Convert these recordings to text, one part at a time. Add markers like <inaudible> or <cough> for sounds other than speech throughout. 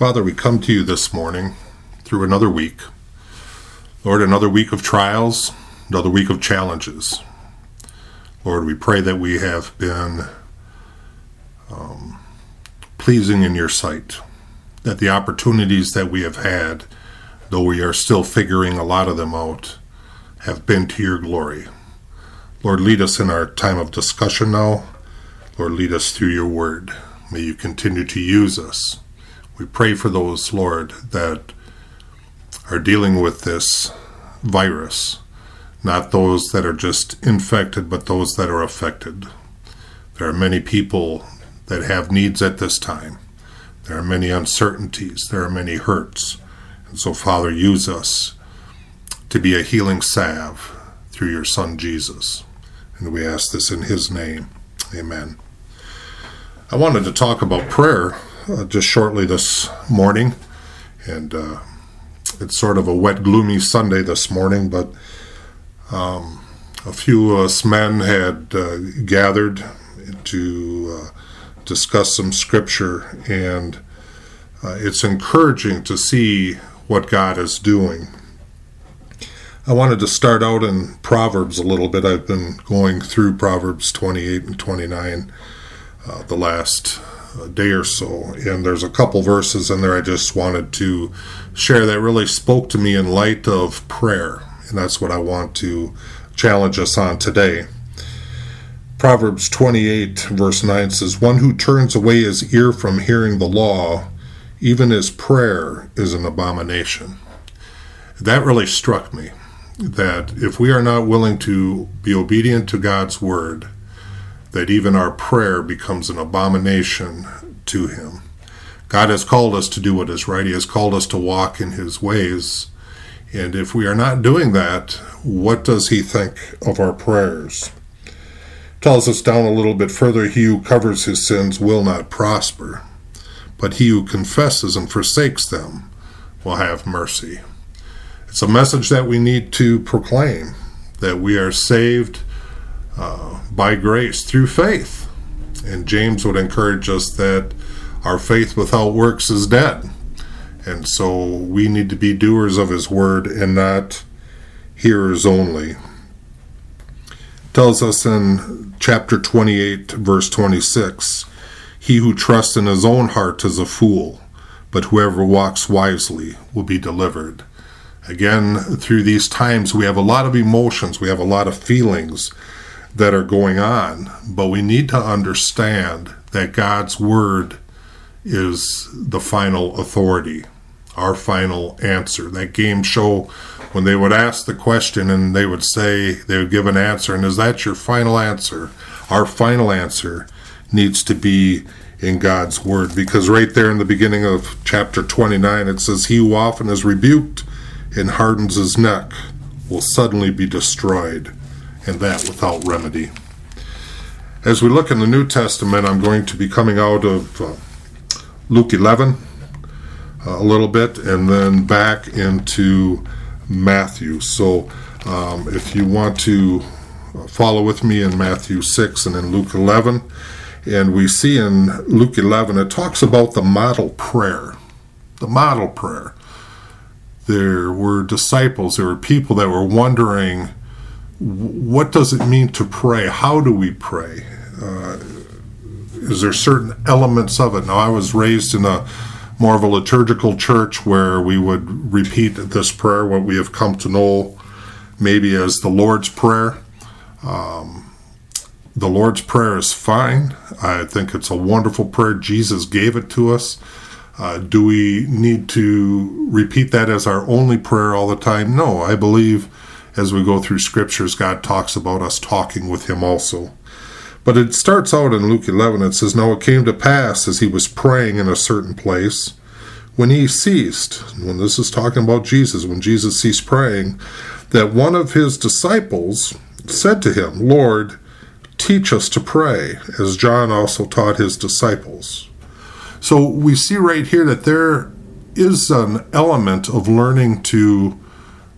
Father, we come to you this morning through another week. Lord, another week of trials, another week of challenges. Lord, we pray that we have been um, pleasing in your sight, that the opportunities that we have had, though we are still figuring a lot of them out, have been to your glory. Lord, lead us in our time of discussion now. Lord, lead us through your word. May you continue to use us we pray for those, Lord, that are dealing with this virus, not those that are just infected, but those that are affected. There are many people that have needs at this time. There are many uncertainties. There are many hurts. And so, Father, use us to be a healing salve through your Son, Jesus. And we ask this in his name. Amen. I wanted to talk about prayer uh, just shortly this morning, and uh, it's sort of a wet, gloomy Sunday this morning, but um, a few of us men had uh, gathered to uh, discuss some scripture, and uh, it's encouraging to see what God is doing. I wanted to start out in Proverbs a little bit. I've been going through Proverbs 28 and 29 uh, the last a day or so. And there's a couple verses in there I just wanted to share that really spoke to me in light of prayer. And that's what I want to challenge us on today. Proverbs 28, verse 9 says, One who turns away his ear from hearing the law, even his prayer is an abomination. That really struck me. That if we are not willing to be obedient to God's word, that even our prayer becomes an abomination to Him. God has called us to do what is right. He has called us to walk in His ways. And if we are not doing that, what does He think of our prayers? Tells us down a little bit further He who covers his sins will not prosper, but he who confesses and forsakes them will have mercy. It's a message that we need to proclaim that we are saved uh, by grace through faith. And James would encourage us that our faith without works is dead. And so we need to be doers of his word and not hearers only. It tells us in chapter 28, verse 26 He who trusts in his own heart is a fool, but whoever walks wisely will be delivered. Again, through these times, we have a lot of emotions, we have a lot of feelings that are going on, but we need to understand that God's word is the final authority, our final answer. That game show, when they would ask the question and they would say, they would give an answer, and is that your final answer? Our final answer needs to be in God's word because right there in the beginning of chapter 29 it says, He who often is rebuked and hardens his neck will suddenly be destroyed and that without remedy. As we look in the New Testament, I'm going to be coming out of uh, Luke 11 uh, a little bit and then back into Matthew. So um, if you want to follow with me in Matthew 6 and in Luke 11, and we see in Luke 11, it talks about the model prayer. The model prayer. There were disciples, there were people that were wondering what does it mean to pray? How do we pray? Uh, is there certain elements of it? Now, I was raised in a more of a liturgical church where we would repeat this prayer, what we have come to know maybe as the Lord's Prayer. Um, the Lord's Prayer is fine. I think it's a wonderful prayer. Jesus gave it to us. Uh, do we need to repeat that as our only prayer all the time? No, I believe as we go through scriptures, God talks about us talking with Him also. But it starts out in Luke 11. It says, Now it came to pass as he was praying in a certain place, when he ceased, when this is talking about Jesus, when Jesus ceased praying, that one of his disciples said to him, Lord, teach us to pray, as John also taught his disciples. So we see right here that there is an element of learning to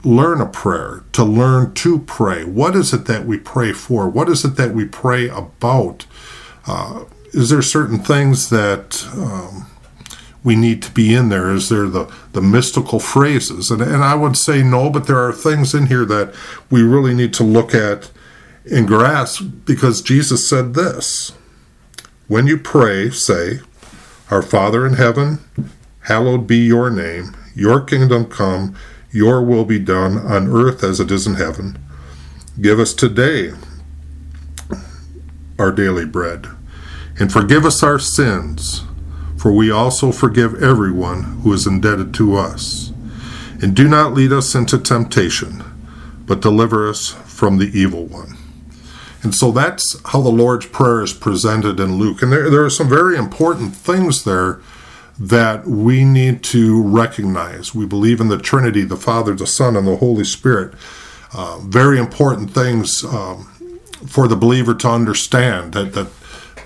learn a prayer, to learn to pray. What is it that we pray for? What is it that we pray about? Uh, is there certain things that um, we need to be in there? Is there the, the mystical phrases? And, and I would say no, but there are things in here that we really need to look at and grasp because Jesus said this When you pray, say, Our Father in heaven, hallowed be your name, your kingdom come, your will be done on earth as it is in heaven. Give us today our daily bread, and forgive us our sins for we also forgive everyone who is indebted to us. And do not lead us into temptation, but deliver us from the evil one. And so that's how the Lord's Prayer is presented in Luke. And there, there are some very important things there that we need to recognize. We believe in the Trinity, the Father, the Son, and the Holy Spirit. Uh, very important things um, for the believer to understand that, that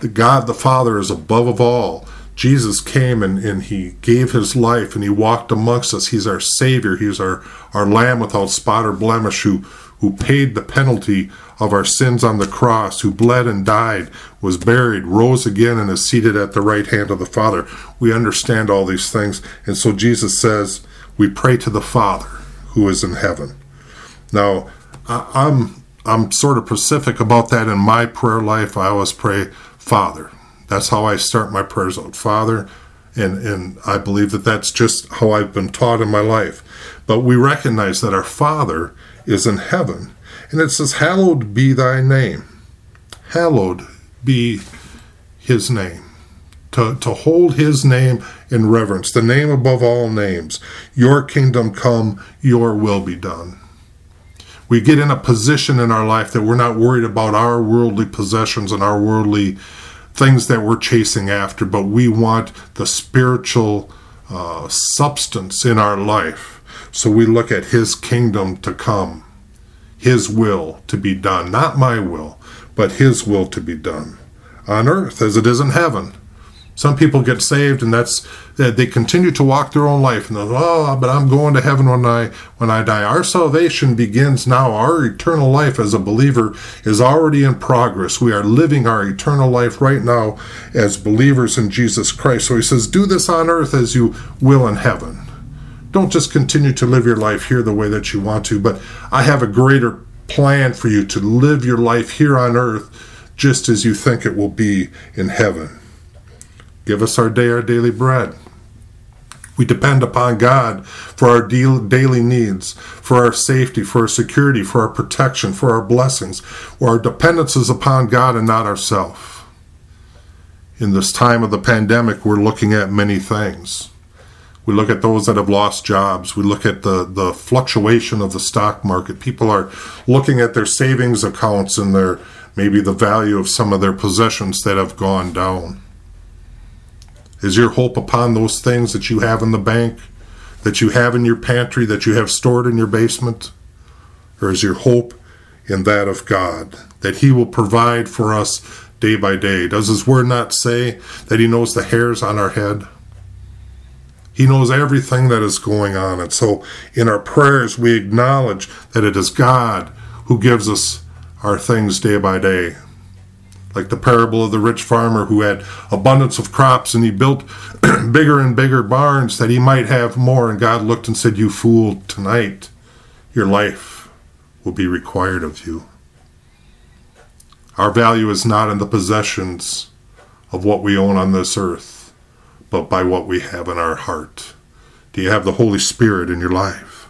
the God the Father is above of all Jesus came and, and he gave his life and he walked amongst us. He's our Savior. He's our, our Lamb without spot or blemish who, who paid the penalty of our sins on the cross, who bled and died, was buried, rose again, and is seated at the right hand of the Father. We understand all these things. And so Jesus says, we pray to the Father who is in heaven. Now, I'm I'm sort of specific about that in my prayer life. I always pray, Father. That's how I start my prayers out, Father. And, and I believe that that's just how I've been taught in my life. But we recognize that our Father is in heaven. And it says, Hallowed be thy name. Hallowed be his name. To, to hold his name in reverence, the name above all names. Your kingdom come, your will be done. We get in a position in our life that we're not worried about our worldly possessions and our worldly things that we're chasing after, but we want the spiritual uh, substance in our life. So we look at His kingdom to come, His will to be done, not my will, but His will to be done on earth as it is in heaven. Some people get saved, and that's they continue to walk their own life, and they're, oh, but I'm going to heaven when I when I die. Our salvation begins now. Our eternal life as a believer is already in progress. We are living our eternal life right now as believers in Jesus Christ. So He says, "Do this on earth as you will in heaven." Don't just continue to live your life here the way that you want to, but I have a greater plan for you to live your life here on earth just as you think it will be in heaven. Give us our day, our daily bread. We depend upon God for our daily needs, for our safety, for our security, for our protection, for our blessings. Our dependence is upon God and not ourselves. In this time of the pandemic, we're looking at many things. We look at those that have lost jobs. We look at the, the fluctuation of the stock market. People are looking at their savings accounts and their maybe the value of some of their possessions that have gone down. Is your hope upon those things that you have in the bank, that you have in your pantry, that you have stored in your basement? Or is your hope in that of God, that He will provide for us day by day? Does His Word not say that He knows the hairs on our head? He knows everything that is going on. And so in our prayers, we acknowledge that it is God who gives us our things day by day like the parable of the rich farmer who had abundance of crops and he built <clears throat> bigger and bigger barns that he might have more. And God looked and said, You fool, tonight your life will be required of you. Our value is not in the possessions of what we own on this earth, but by what we have in our heart. Do you have the Holy Spirit in your life?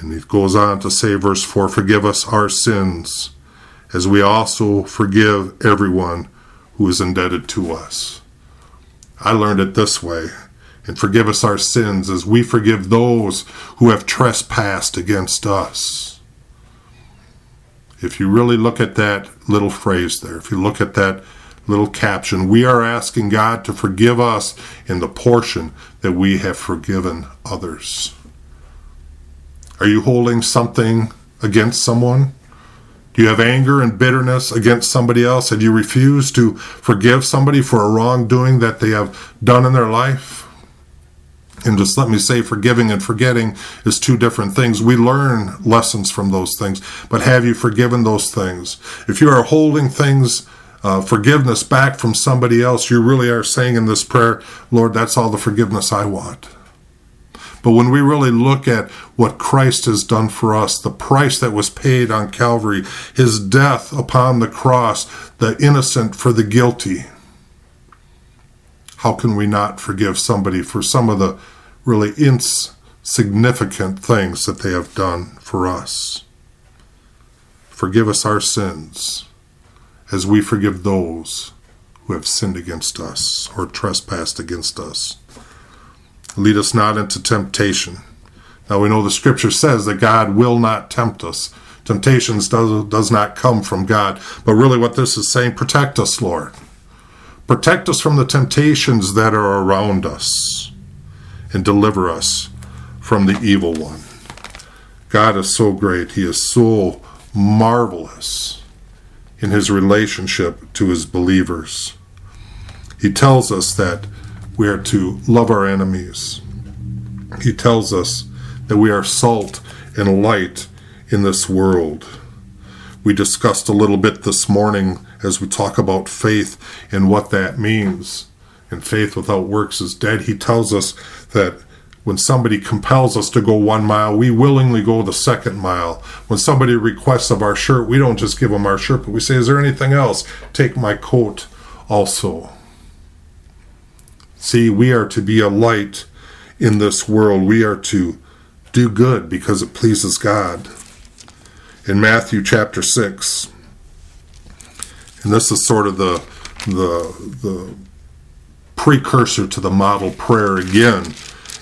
And he goes on to say, verse 4 Forgive us our sins as we also forgive everyone who is indebted to us. I learned it this way and forgive us our sins as we forgive those who have trespassed against us. If you really look at that little phrase there, if you look at that little caption, we are asking God to forgive us in the portion that we have forgiven others. Are you holding something against someone? Do you have anger and bitterness against somebody else? Have you refused to forgive somebody for a wrongdoing that they have done in their life? And just let me say, forgiving and forgetting is two different things. We learn lessons from those things, but have you forgiven those things? If you are holding things uh, forgiveness back from somebody else, you really are saying in this prayer, Lord, that's all the forgiveness I want. But when we really look at what Christ has done for us, the price that was paid on Calvary, his death upon the cross, the innocent for the guilty, how can we not forgive somebody for some of the really insignificant things that they have done for us? Forgive us our sins as we forgive those who have sinned against us or trespassed against us. Lead us not into temptation. Now we know the scripture says that God will not tempt us. Temptations does, does not come from God. But really, what this is saying, protect us, Lord. Protect us from the temptations that are around us and deliver us from the evil one. God is so great. He is so marvelous in his relationship to his believers. He tells us that we are to love our enemies. He tells us that we are salt and light in this world. We discussed a little bit this morning as we talk about faith and what that means. And faith without works is dead. He tells us that when somebody compels us to go one mile, we willingly go the second mile. When somebody requests of our shirt, we don't just give them our shirt, but we say, Is there anything else? Take my coat also. See, we are to be a light in this world. We are to do good because it pleases God. In Matthew chapter 6, and this is sort of the, the, the precursor to the model prayer again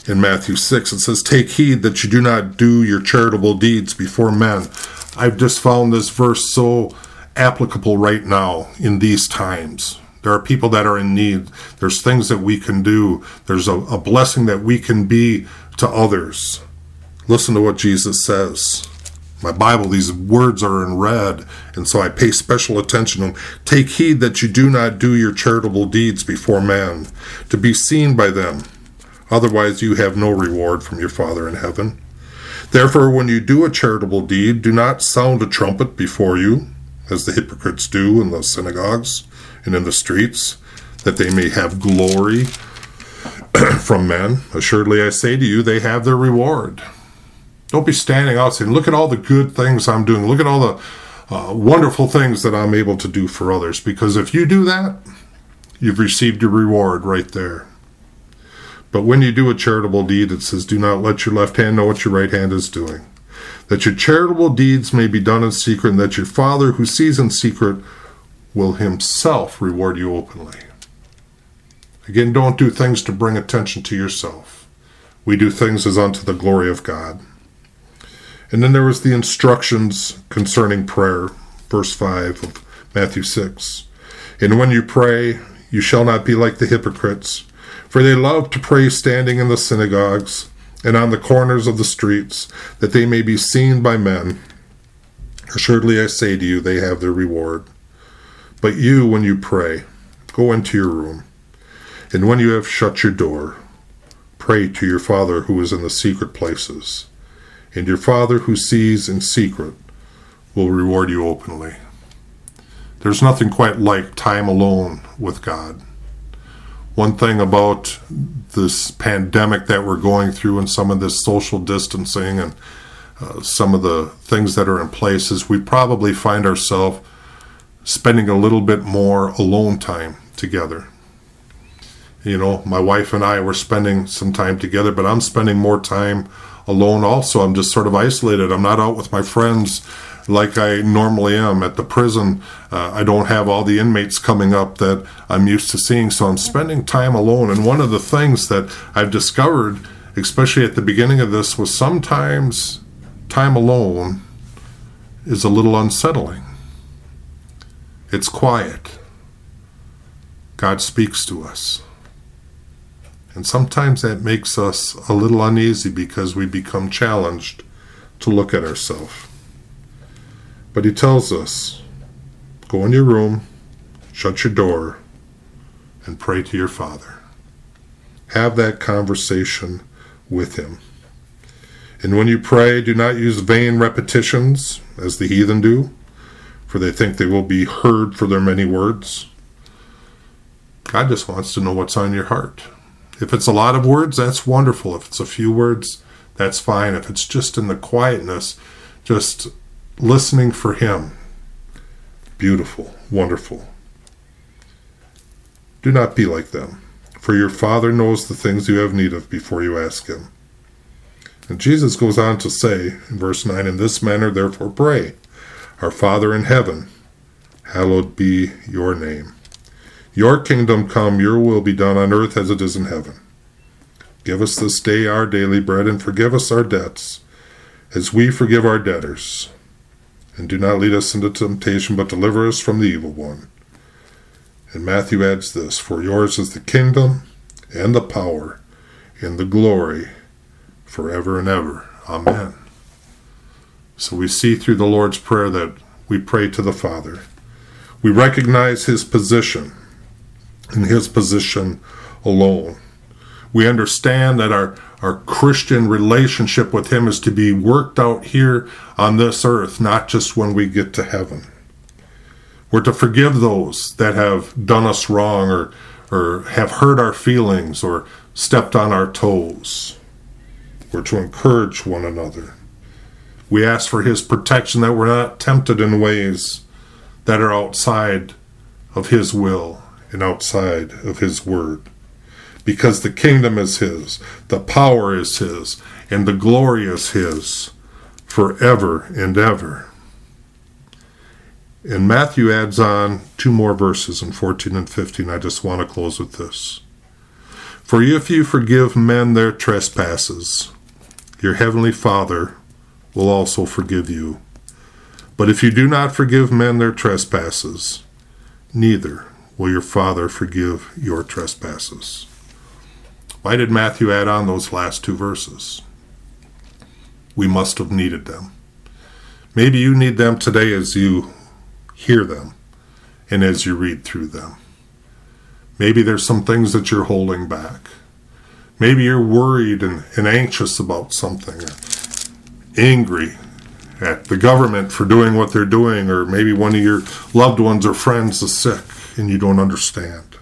in Matthew 6. It says, Take heed that you do not do your charitable deeds before men. I've just found this verse so applicable right now in these times. There are people that are in need. There's things that we can do. There's a, a blessing that we can be to others. Listen to what Jesus says. My Bible, these words are in red, and so I pay special attention to them. Take heed that you do not do your charitable deeds before men, to be seen by them. Otherwise, you have no reward from your Father in heaven. Therefore, when you do a charitable deed, do not sound a trumpet before you, as the hypocrites do in the synagogues and in the streets, that they may have glory <clears throat> from men. Assuredly, I say to you, they have their reward. Don't be standing out saying, Look at all the good things I'm doing. Look at all the uh, wonderful things that I'm able to do for others. Because if you do that, you've received your reward right there. But when you do a charitable deed, it says, Do not let your left hand know what your right hand is doing. That your charitable deeds may be done in secret, and that your Father who sees in secret will himself reward you openly. Again, don't do things to bring attention to yourself. We do things as unto the glory of God. And then there was the instructions concerning prayer, verse 5 of Matthew 6. And when you pray, you shall not be like the hypocrites, for they love to pray standing in the synagogues and on the corners of the streets, that they may be seen by men. Assuredly, I say to you, they have their reward. But you, when you pray, go into your room, and when you have shut your door, pray to your Father who is in the secret places, and your Father who sees in secret will reward you openly. There's nothing quite like time alone with God. One thing about this pandemic that we're going through and some of this social distancing and uh, some of the things that are in place is we probably find ourselves spending a little bit more alone time together. You know, my wife and I were spending some time together, but I'm spending more time alone also. I'm just sort of isolated. I'm not out with my friends like I normally am at the prison. Uh, I don't have all the inmates coming up that I'm used to seeing, so I'm spending time alone. And one of the things that I've discovered, especially at the beginning of this, was sometimes time alone is a little unsettling. It's quiet. God speaks to us. And sometimes that makes us a little uneasy because we become challenged to look at ourselves. But He tells us go in your room, shut your door, and pray to your Father. Have that conversation with Him. And when you pray, do not use vain repetitions as the heathen do for they think they will be heard for their many words. God just wants to know what's on your heart. If it's a lot of words, that's wonderful. If it's a few words, that's fine. If it's just in the quietness, just listening for Him, beautiful, wonderful. Do not be like them, for your Father knows the things you have need of before you ask Him. And Jesus goes on to say in verse 9, In this manner therefore pray, Our Father in heaven, hallowed be your name. Your kingdom come, your will be done on earth as it is in heaven. Give us this day our daily bread, and forgive us our debts, as we forgive our debtors. And do not lead us into temptation, but deliver us from the evil one. And Matthew adds this For yours is the kingdom, and the power, and the glory, forever and ever. Amen. So we see through the Lord's Prayer that we pray to the Father. We recognize his position, and his position alone. We understand that our, our Christian relationship with him is to be worked out here on this earth, not just when we get to heaven. We're to forgive those that have done us wrong or, or have hurt our feelings or stepped on our toes. We're to encourage one another. We ask for his protection that we're not tempted in ways that are outside of his will and outside of his word. Because the kingdom is his, the power is his, and the glory is his forever and ever. And Matthew adds on two more verses in 14 and 15. I just want to close with this. For if you forgive men their trespasses, your heavenly Father will also forgive you. But if you do not forgive men their trespasses, neither will your Father forgive your trespasses. Why did Matthew add on those last two verses? We must have needed them. Maybe you need them today as you hear them and as you read through them. Maybe there's some things that you're holding back. Maybe you're worried and, and anxious about something, angry at the government for doing what they're doing, or maybe one of your loved ones or friends is sick and you don't understand.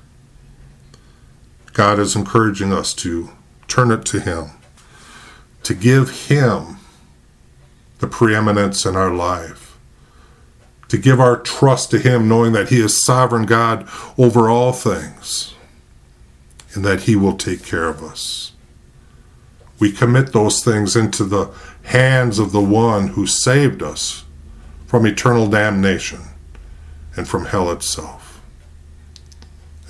God is encouraging us to turn it to Him, to give Him the preeminence in our life, to give our trust to Him, knowing that He is sovereign God over all things and that He will take care of us. We commit those things into the hands of the one who saved us from eternal damnation and from hell itself.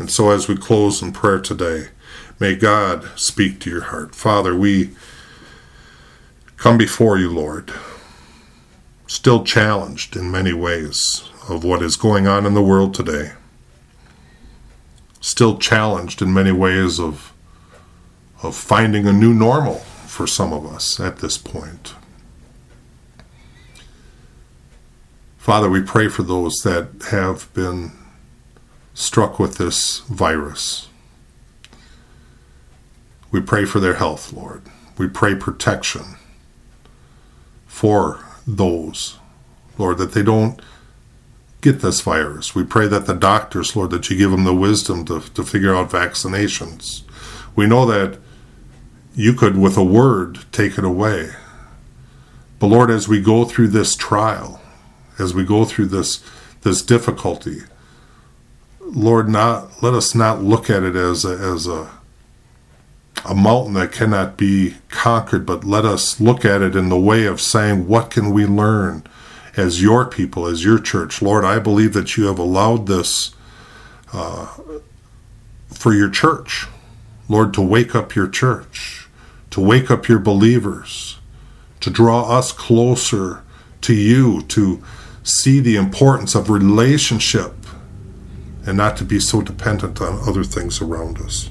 And so, as we close in prayer today, may God speak to your heart. Father, we come before you, Lord, still challenged in many ways of what is going on in the world today still challenged in many ways of of finding a new normal for some of us at this point. Father, we pray for those that have been struck with this virus. We pray for their health, Lord. We pray protection for those, Lord, that they don't get this virus. We pray that the doctors, Lord, that you give them the wisdom to, to figure out vaccinations. We know that you could, with a word, take it away. But Lord, as we go through this trial, as we go through this this difficulty, Lord, not let us not look at it as a, as a a mountain that cannot be conquered, but let us look at it in the way of saying, what can we learn? as your people, as your church. Lord, I believe that you have allowed this uh, for your church. Lord, to wake up your church, to wake up your believers, to draw us closer to you, to see the importance of relationship and not to be so dependent on other things around us.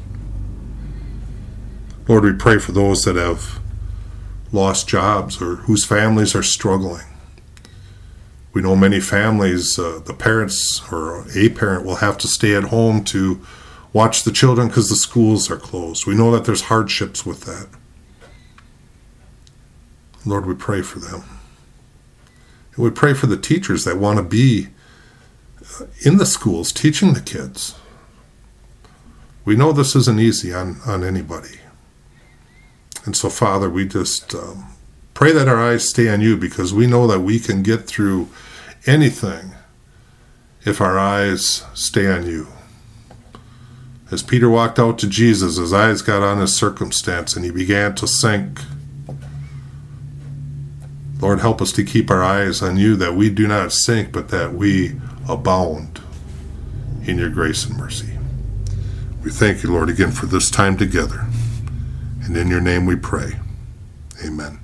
Lord, we pray for those that have lost jobs or whose families are struggling. We know many families, uh, the parents or a parent will have to stay at home to watch the children because the schools are closed. We know that there's hardships with that. Lord, we pray for them. And we pray for the teachers that want to be in the schools teaching the kids. We know this isn't easy on, on anybody. And so, Father, we just um, pray that our eyes stay on you because we know that we can get through anything if our eyes stay on you. As Peter walked out to Jesus, his eyes got on his circumstance and he began to sink. Lord, help us to keep our eyes on you that we do not sink, but that we abound in your grace and mercy. We thank you, Lord, again for this time together. And in your name we pray. Amen.